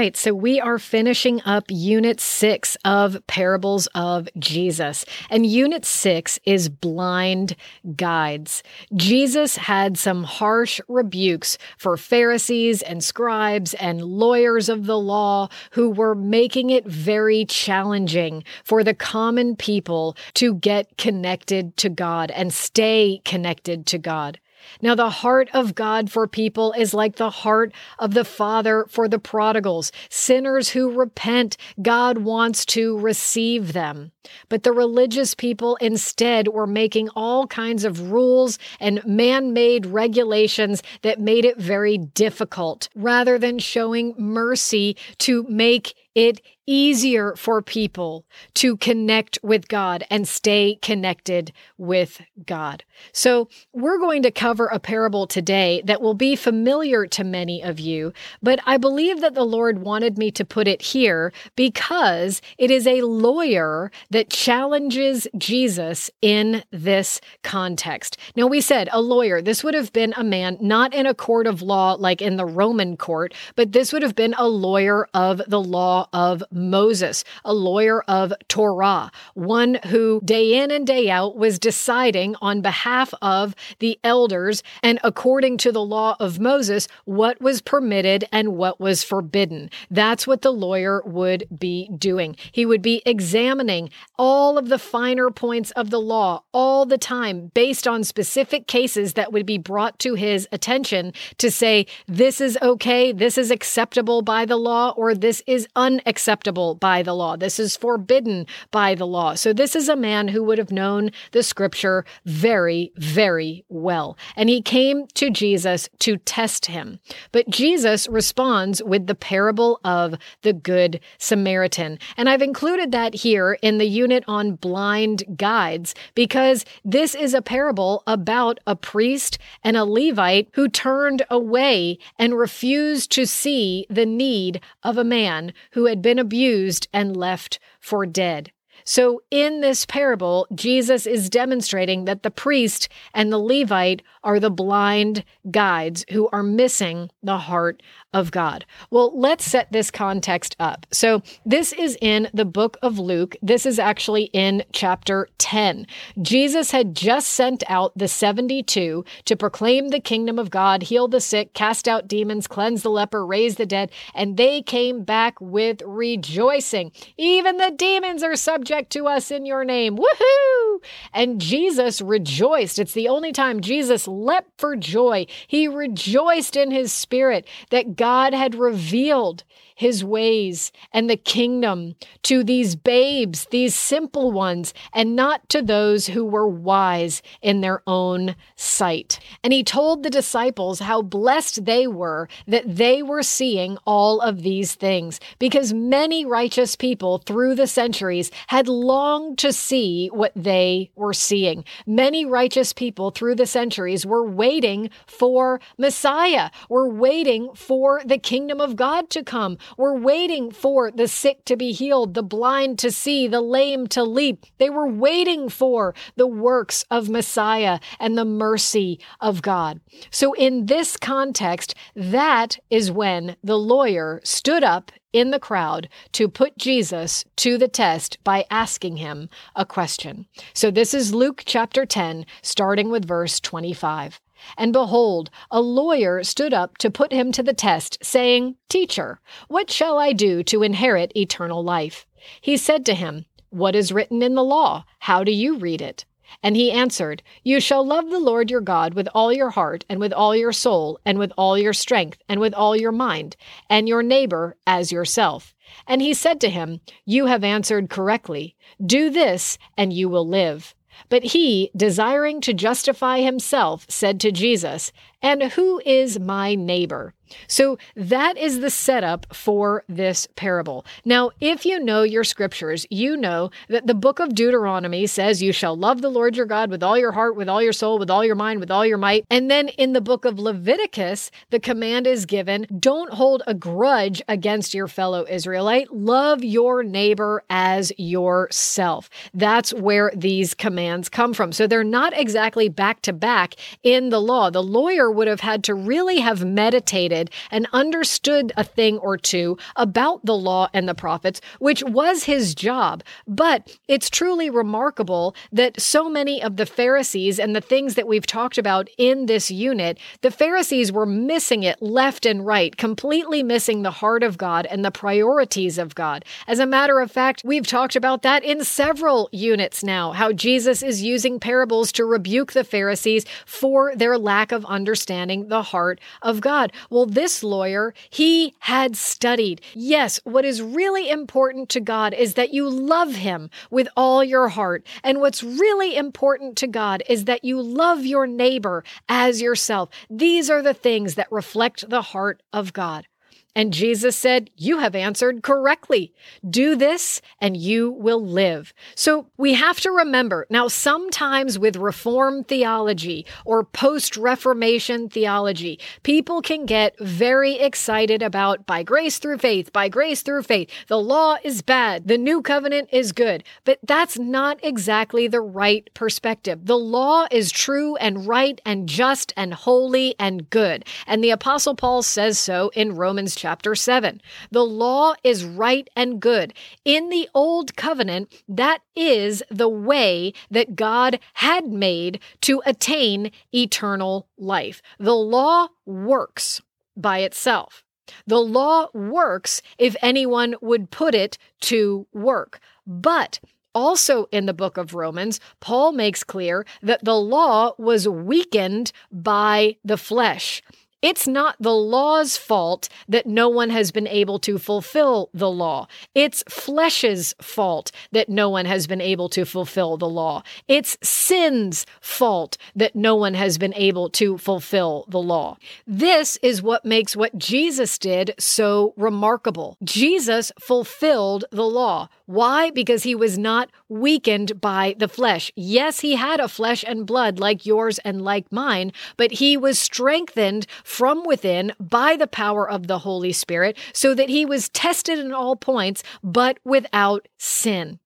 Right, so we are finishing up Unit 6 of Parables of Jesus. And Unit 6 is blind guides. Jesus had some harsh rebukes for Pharisees and scribes and lawyers of the law who were making it very challenging for the common people to get connected to God and stay connected to God. Now, the heart of God for people is like the heart of the Father for the prodigals. Sinners who repent, God wants to receive them. But the religious people instead were making all kinds of rules and man made regulations that made it very difficult rather than showing mercy to make it easier for people to connect with God and stay connected with God. So, we're going to cover a parable today that will be familiar to many of you, but I believe that the Lord wanted me to put it here because it is a lawyer that challenges Jesus in this context. Now, we said a lawyer, this would have been a man not in a court of law like in the Roman court, but this would have been a lawyer of the law of Moses, a lawyer of Torah, one who day in and day out was deciding on behalf of the elders and according to the law of Moses what was permitted and what was forbidden. That's what the lawyer would be doing. He would be examining all of the finer points of the law all the time based on specific cases that would be brought to his attention to say, this is okay, this is acceptable by the law, or this is unacceptable by the law. This is forbidden by the law. So this is a man who would have known the scripture very, very well. And he came to Jesus to test him. But Jesus responds with the parable of the Good Samaritan. And I've included that here in the unit on blind guides because this is a parable about a priest and a Levite who turned away and refused to see the need of a man who had been abused and left for dead. So, in this parable, Jesus is demonstrating that the priest and the Levite are the blind guides who are missing the heart of God. Well, let's set this context up. So, this is in the book of Luke. This is actually in chapter 10. Jesus had just sent out the 72 to proclaim the kingdom of God, heal the sick, cast out demons, cleanse the leper, raise the dead, and they came back with rejoicing. Even the demons are subject to us in your name. Woohoo! And Jesus rejoiced. It's the only time Jesus leapt for joy. He rejoiced in his spirit that God had revealed his ways and the kingdom to these babes, these simple ones, and not to those who were wise in their own sight. And he told the disciples how blessed they were that they were seeing all of these things, because many righteous people through the centuries had longed to see what they were seeing. Many righteous people through the centuries were waiting for Messiah, were waiting for the kingdom of God to come, were waiting for the sick to be healed, the blind to see, the lame to leap. They were waiting for the works of Messiah and the mercy of God. So, in this context, that is when the lawyer stood up in the crowd to put Jesus to the test by asking him a question. So, this is Luke chapter 10, starting with verse 25. And behold, a lawyer stood up to put him to the test, saying, Teacher, what shall I do to inherit eternal life? He said to him, What is written in the law? How do you read it? And he answered, You shall love the Lord your God with all your heart, and with all your soul, and with all your strength, and with all your mind, and your neighbor as yourself. And he said to him, You have answered correctly. Do this, and you will live. But he, desiring to justify himself, said to Jesus, And who is my neighbor? So that is the setup for this parable. Now, if you know your scriptures, you know that the book of Deuteronomy says, You shall love the Lord your God with all your heart, with all your soul, with all your mind, with all your might. And then in the book of Leviticus, the command is given don't hold a grudge against your fellow Israelite. Love your neighbor as yourself. That's where these commands come from. So they're not exactly back to back in the law. The lawyer would have had to really have meditated and understood a thing or two about the law and the prophets, which was his job. But it's truly remarkable that so many of the Pharisees and the things that we've talked about in this unit, the Pharisees were missing it left and right, completely missing the heart of God and the priorities of God. As a matter of fact, we've talked about that in several units now, how Jesus is using parables to rebuke the Pharisees for their lack of understanding the heart of God. Well, this lawyer, he had studied. Yes, what is really important to God is that you love him with all your heart. And what's really important to God is that you love your neighbor as yourself. These are the things that reflect the heart of God. And Jesus said, You have answered correctly. Do this and you will live. So we have to remember now, sometimes with Reformed theology or post Reformation theology, people can get very excited about by grace through faith, by grace through faith. The law is bad, the new covenant is good. But that's not exactly the right perspective. The law is true and right and just and holy and good. And the Apostle Paul says so in Romans chapter 7. The law is right and good. In the old covenant, that is the way that God had made to attain eternal life. The law works by itself. The law works if anyone would put it to work. But also, in the book of Romans, Paul makes clear that the law was weakened by the flesh. It's not the law's fault that no one has been able to fulfill the law. It's flesh's fault that no one has been able to fulfill the law. It's sin's fault that no one has been able to fulfill the law. This is what makes what Jesus did so remarkable. Jesus fulfilled the law. Why? Because he was not weakened by the flesh. Yes, he had a flesh and blood like yours and like mine, but he was strengthened from within by the power of the Holy Spirit so that he was tested in all points, but without sin.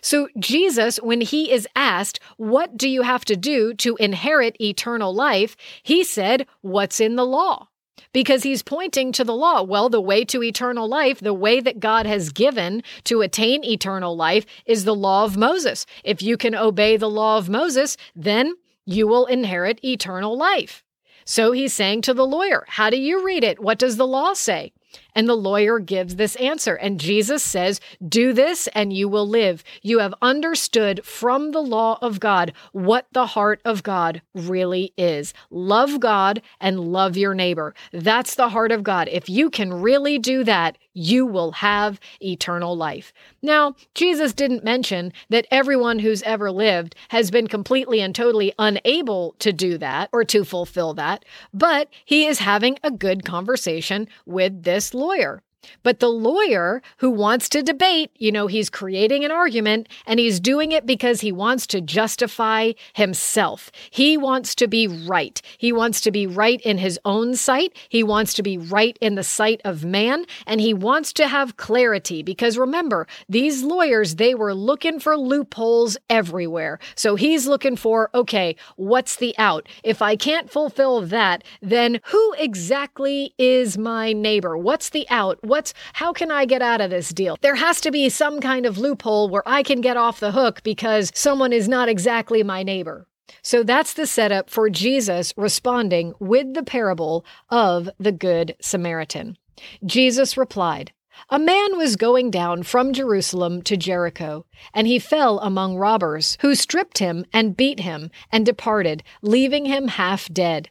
So, Jesus, when he is asked, What do you have to do to inherit eternal life? he said, What's in the law? because he's pointing to the law. Well, the way to eternal life, the way that God has given to attain eternal life is the law of Moses. If you can obey the law of Moses, then you will inherit eternal life. So he's saying to the lawyer, How do you read it? What does the law say? And the lawyer gives this answer. And Jesus says, Do this and you will live. You have understood from the law of God what the heart of God really is. Love God and love your neighbor. That's the heart of God. If you can really do that, you will have eternal life. Now, Jesus didn't mention that everyone who's ever lived has been completely and totally unable to do that or to fulfill that, but he is having a good conversation with this lawyer. But the lawyer who wants to debate, you know, he's creating an argument and he's doing it because he wants to justify himself. He wants to be right. He wants to be right in his own sight. He wants to be right in the sight of man. And he wants to have clarity because remember, these lawyers, they were looking for loopholes everywhere. So he's looking for, okay, what's the out? If I can't fulfill that, then who exactly is my neighbor? What's the out? What's how can I get out of this deal? There has to be some kind of loophole where I can get off the hook because someone is not exactly my neighbor. So that's the setup for Jesus responding with the parable of the Good Samaritan. Jesus replied, a man was going down from Jerusalem to Jericho, and he fell among robbers, who stripped him and beat him and departed, leaving him half dead.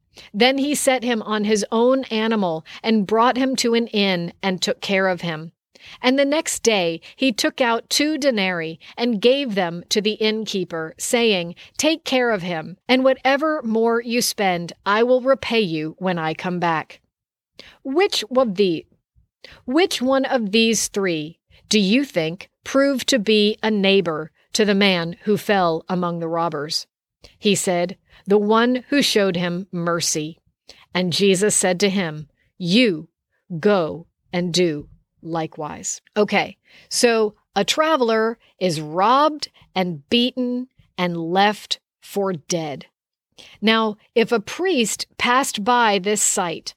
Then he set him on his own animal and brought him to an inn and took care of him. And the next day he took out two denarii and gave them to the innkeeper, saying, Take care of him, and whatever more you spend, I will repay you when I come back. Which of the Which one of these three do you think proved to be a neighbor to the man who fell among the robbers? He said, The one who showed him mercy. And Jesus said to him, You go and do likewise. Okay, so a traveler is robbed and beaten and left for dead. Now, if a priest passed by this site,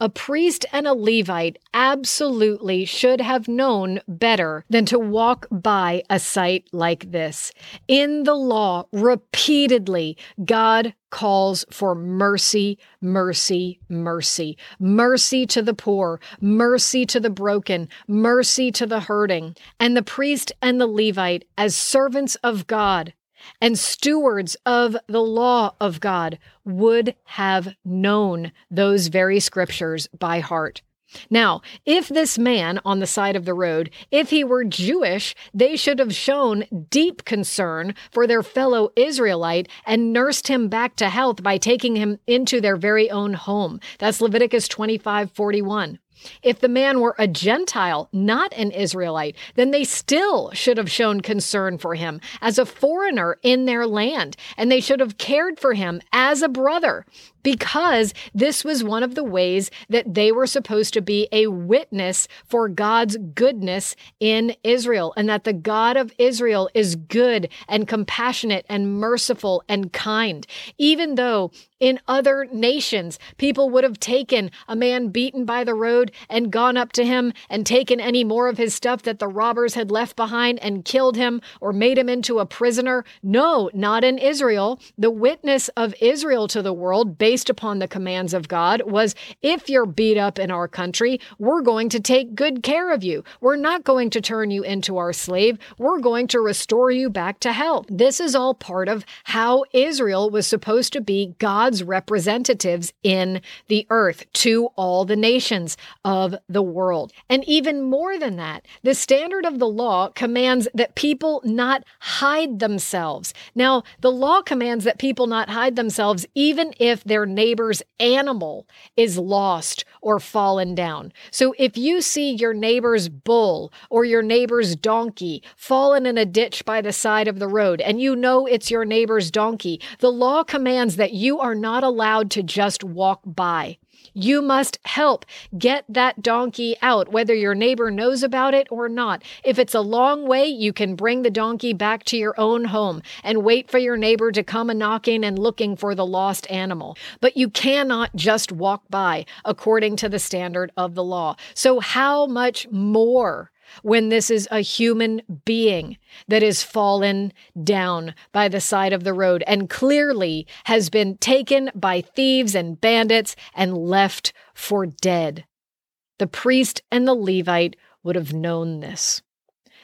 a priest and a Levite absolutely should have known better than to walk by a site like this. In the law, repeatedly, God calls for mercy, mercy, mercy. Mercy to the poor, mercy to the broken, mercy to the hurting. And the priest and the Levite, as servants of God, and stewards of the law of God would have known those very scriptures by heart. Now, if this man on the side of the road, if he were Jewish, they should have shown deep concern for their fellow Israelite and nursed him back to health by taking him into their very own home. That's Leviticus 25 41. If the man were a Gentile, not an Israelite, then they still should have shown concern for him as a foreigner in their land, and they should have cared for him as a brother because this was one of the ways that they were supposed to be a witness for God's goodness in Israel, and that the God of Israel is good and compassionate and merciful and kind. Even though in other nations, people would have taken a man beaten by the road and gone up to him and taken any more of his stuff that the robbers had left behind and killed him or made him into a prisoner. No, not in Israel. The witness of Israel to the world, based upon the commands of God, was if you're beat up in our country, we're going to take good care of you. We're not going to turn you into our slave. We're going to restore you back to health. This is all part of how Israel was supposed to be God's representatives in the earth to all the nations of the world. And even more than that, the standard of the law commands that people not hide themselves. Now, the law commands that people not hide themselves even if their neighbor's animal is lost or fallen down. So if you see your neighbor's bull or your neighbor's donkey fallen in a ditch by the side of the road and you know it's your neighbor's donkey, the law commands that you are not allowed to just walk by. You must help get that donkey out, whether your neighbor knows about it or not. If it's a long way, you can bring the donkey back to your own home and wait for your neighbor to come a knocking and looking for the lost animal. But you cannot just walk by according to the standard of the law. So, how much more when this is a human being that is fallen down by the side of the road and clearly has been taken by thieves and bandits and left for dead. The priest and the Levite would have known this.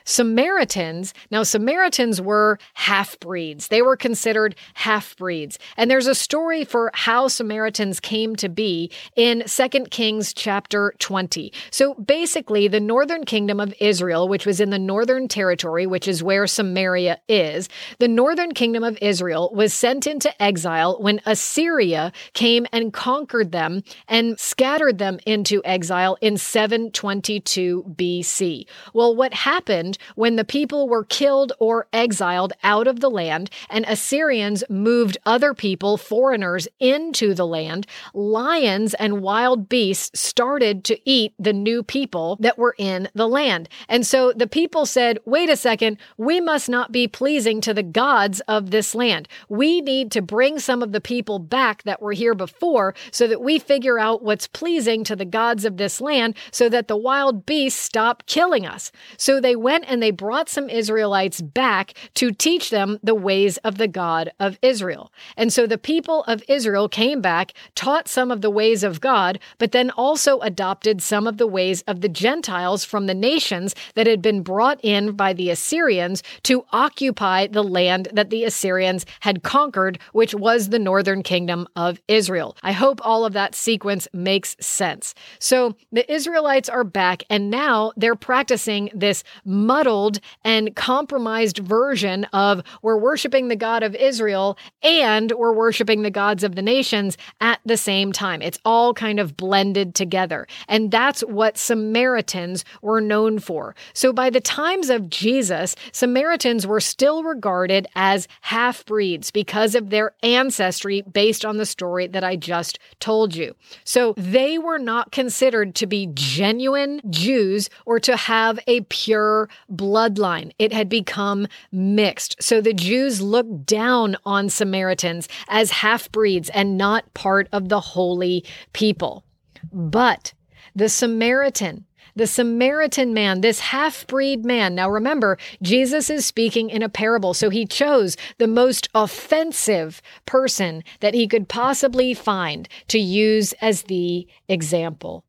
Samaritans, now Samaritans were half breeds. They were considered half breeds. And there's a story for how Samaritans came to be in 2 Kings chapter 20. So basically, the northern kingdom of Israel, which was in the northern territory, which is where Samaria is, the northern kingdom of Israel was sent into exile when Assyria came and conquered them and scattered them into exile in 722 BC. Well, what happened when the people were killed or exiled out of the land, and Assyrians moved other people, foreigners, into the land, lions and wild beasts started to eat the new people that were in the land. And so the people said, wait a second, we must not be pleasing to the gods of this land. We need to bring some of the people back that were here before so that we figure out what's pleasing to the gods of this land so that the wild beasts stop killing us. So they went and they brought some Israelites back to teach them the ways of the God of Israel. And so the people of Israel came back, taught some of the ways of God, but then also adopted some of the ways of the Gentiles from the nations that had been brought in by the Assyrians to occupy the land that the Assyrians had conquered, which was the northern kingdom of Israel. I hope all of that sequence makes sense. So the Israelites are back, and now they're practicing this muddled and compromised version of we're worshiping the God of Israel and we're worshiping the gods of the nations at the same time. It's all kind of blended together. And that's what Samaritans were known for. So by the times of Jesus, Samaritans were still regarded as half breeds because of their ancestry based on the story that I just told you. So they were not considered to be genuine Jews or to have a pure bloodline. It had become mixed. So the Jews looked down on Samaritans as half breeds and not part of the holy people. But the Samaritan, the Samaritan man, this half breed man. Now remember, Jesus is speaking in a parable, so he chose the most offensive person that he could possibly find to use as the example.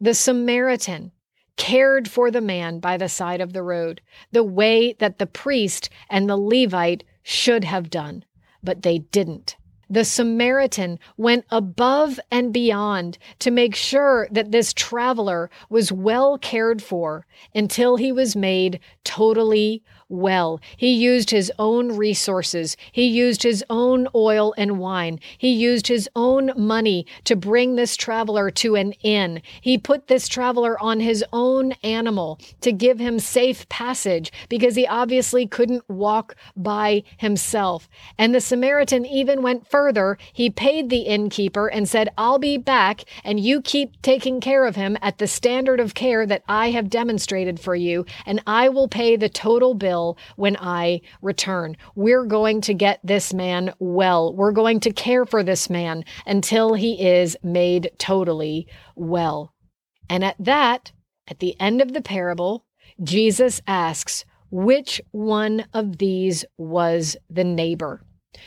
The Samaritan cared for the man by the side of the road, the way that the priest and the Levite should have done, but they didn't. The Samaritan went above and beyond to make sure that this traveler was well cared for until he was made totally well. He used his own resources. He used his own oil and wine. He used his own money to bring this traveler to an inn. He put this traveler on his own animal to give him safe passage because he obviously couldn't walk by himself. And the Samaritan even went further. He paid the innkeeper and said, I'll be back and you keep taking care of him at the standard of care that I have demonstrated for you, and I will pay the total bill when I return. We're going to get this man well. We're going to care for this man until he is made totally well. And at that, at the end of the parable, Jesus asks, which one of these was the neighbor?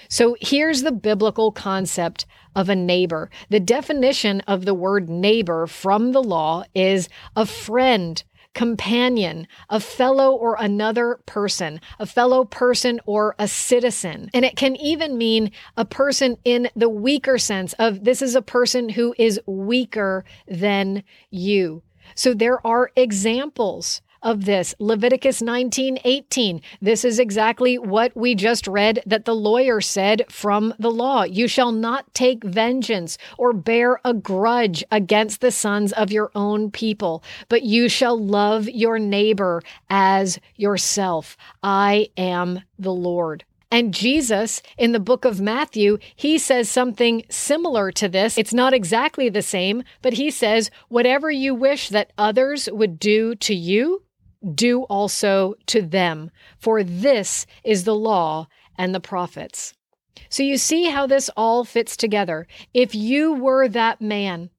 So here's the biblical concept of a neighbor. The definition of the word neighbor from the law is a friend, companion, a fellow or another person, a fellow person or a citizen. And it can even mean a person in the weaker sense of this is a person who is weaker than you. So there are examples of this. Leviticus 19 18. This is exactly what we just read that the lawyer said from the law. You shall not take vengeance or bear a grudge against the sons of your own people, but you shall love your neighbor as yourself. I am the Lord. And Jesus in the book of Matthew, he says something similar to this. It's not exactly the same, but he says, Whatever you wish that others would do to you, do also to them, for this is the law and the prophets. So you see how this all fits together. If you were that man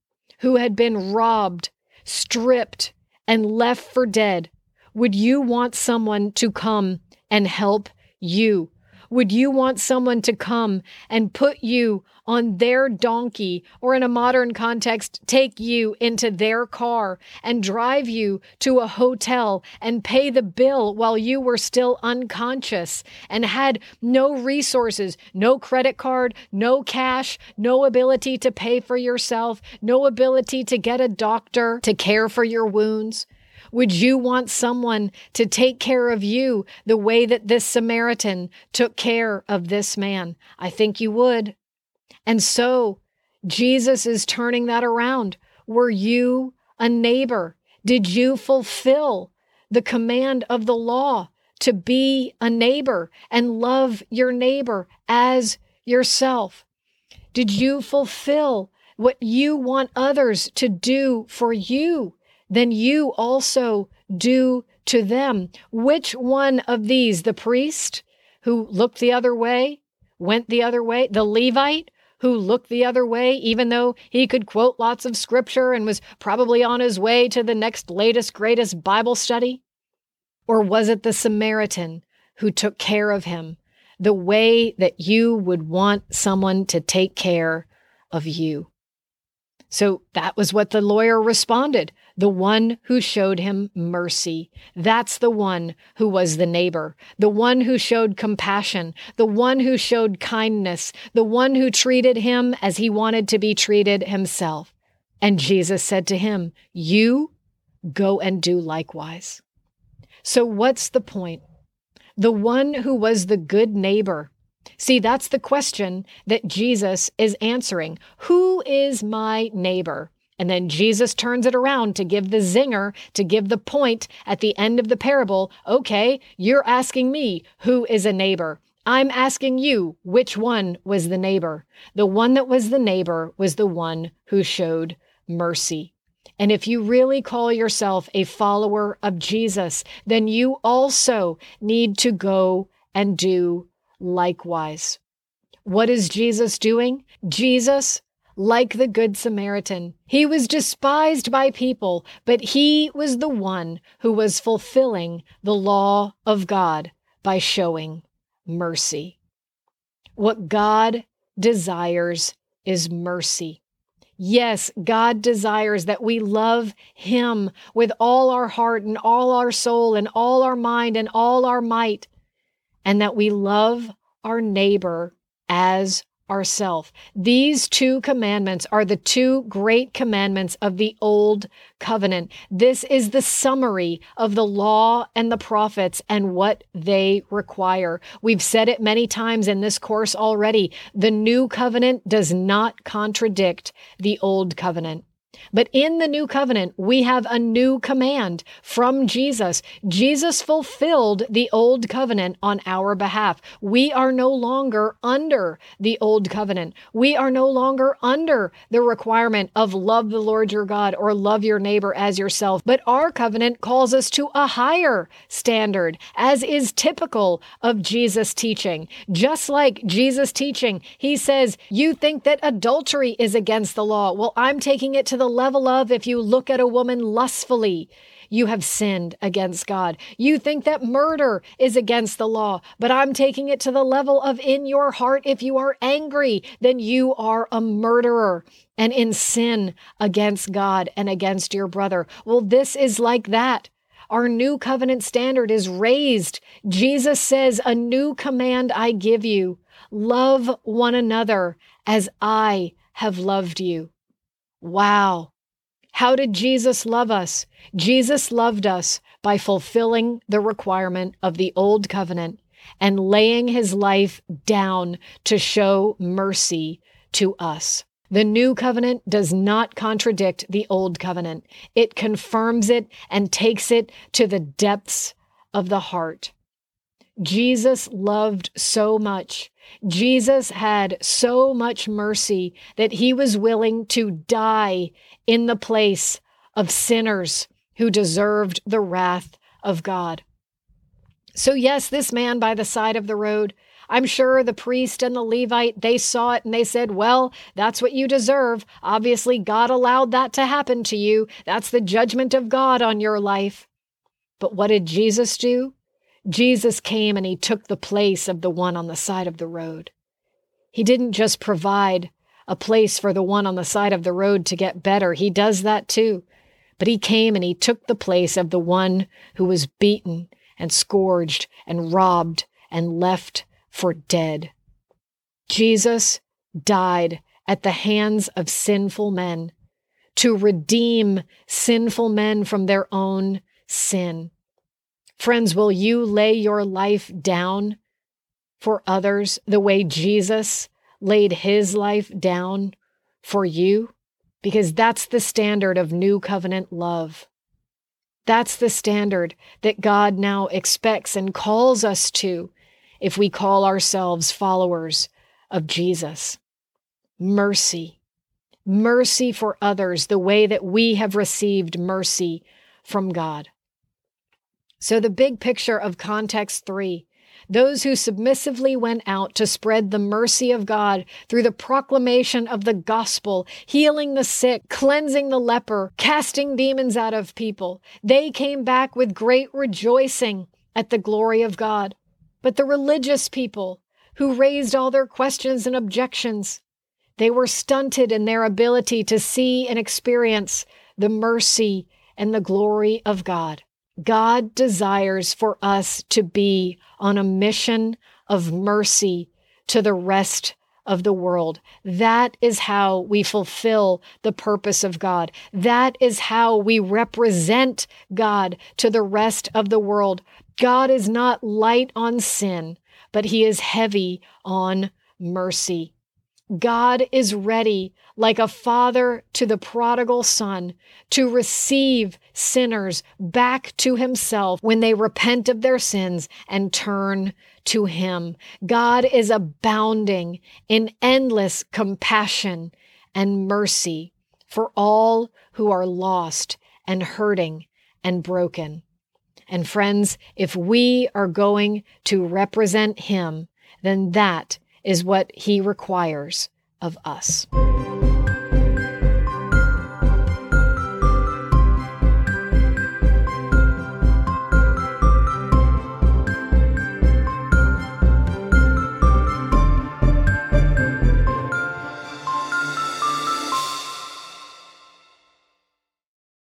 who had been robbed, stripped, and left for dead, would you want someone to come and help you? Would you want someone to come and put you on their donkey, or in a modern context, take you into their car and drive you to a hotel and pay the bill while you were still unconscious and had no resources, no credit card, no cash, no ability to pay for yourself, no ability to get a doctor to care for your wounds? Would you want someone to take care of you the way that this Samaritan took care of this man? I think you would. And so Jesus is turning that around. Were you a neighbor? Did you fulfill the command of the law to be a neighbor and love your neighbor as yourself? Did you fulfill what you want others to do for you? Then you also do to them. Which one of these, the priest who looked the other way, went the other way, the Levite who looked the other way, even though he could quote lots of scripture and was probably on his way to the next latest, greatest Bible study? Or was it the Samaritan who took care of him the way that you would want someone to take care of you? So that was what the lawyer responded the one who showed him mercy. That's the one who was the neighbor, the one who showed compassion, the one who showed kindness, the one who treated him as he wanted to be treated himself. And Jesus said to him, You go and do likewise. So, what's the point? The one who was the good neighbor. See, that's the question that Jesus is answering. Who is my neighbor? And then Jesus turns it around to give the zinger, to give the point at the end of the parable. Okay, you're asking me, who is a neighbor? I'm asking you, which one was the neighbor? The one that was the neighbor was the one who showed mercy. And if you really call yourself a follower of Jesus, then you also need to go and do likewise. What is Jesus doing? Jesus like the Good Samaritan. He was despised by people, but he was the one who was fulfilling the law of God by showing mercy. What God desires is mercy. Yes, God desires that we love Him with all our heart and all our soul and all our mind and all our might, and that we love our neighbor as ourself. These two commandments are the two great commandments of the old covenant. This is the summary of the law and the prophets and what they require. We've said it many times in this course already. The new covenant does not contradict the old covenant. But in the new covenant, we have a new command from Jesus. Jesus fulfilled the old covenant on our behalf. We are no longer under the old covenant. We are no longer under the requirement of love the Lord your God or love your neighbor as yourself. But our covenant calls us to a higher standard, as is typical of Jesus' teaching. Just like Jesus' teaching, he says, You think that adultery is against the law. Well, I'm taking it to the level of if you look at a woman lustfully, you have sinned against God. You think that murder is against the law, but I'm taking it to the level of in your heart, if you are angry, then you are a murderer and in sin against God and against your brother. Well, this is like that. Our new covenant standard is raised. Jesus says, A new command I give you love one another as I have loved you. Wow. How did Jesus love us? Jesus loved us by fulfilling the requirement of the old covenant and laying his life down to show mercy to us. The new covenant does not contradict the old covenant. It confirms it and takes it to the depths of the heart. Jesus loved so much. Jesus had so much mercy that he was willing to die in the place of sinners who deserved the wrath of God. So, yes, this man by the side of the road, I'm sure the priest and the Levite, they saw it and they said, Well, that's what you deserve. Obviously, God allowed that to happen to you. That's the judgment of God on your life. But what did Jesus do? Jesus came and he took the place of the one on the side of the road. He didn't just provide a place for the one on the side of the road to get better, he does that too. But he came and he took the place of the one who was beaten and scourged and robbed and left for dead. Jesus died at the hands of sinful men to redeem sinful men from their own sin. Friends, will you lay your life down for others the way Jesus laid his life down for you? Because that's the standard of new covenant love. That's the standard that God now expects and calls us to if we call ourselves followers of Jesus. Mercy. Mercy for others the way that we have received mercy from God. So, the big picture of context three those who submissively went out to spread the mercy of God through the proclamation of the gospel, healing the sick, cleansing the leper, casting demons out of people, they came back with great rejoicing at the glory of God. But the religious people who raised all their questions and objections, they were stunted in their ability to see and experience the mercy and the glory of God. God desires for us to be on a mission of mercy to the rest of the world. That is how we fulfill the purpose of God. That is how we represent God to the rest of the world. God is not light on sin, but he is heavy on mercy. God is ready, like a father to the prodigal son, to receive sinners back to himself when they repent of their sins and turn to him. God is abounding in endless compassion and mercy for all who are lost and hurting and broken. And friends, if we are going to represent him, then that is what he requires of us.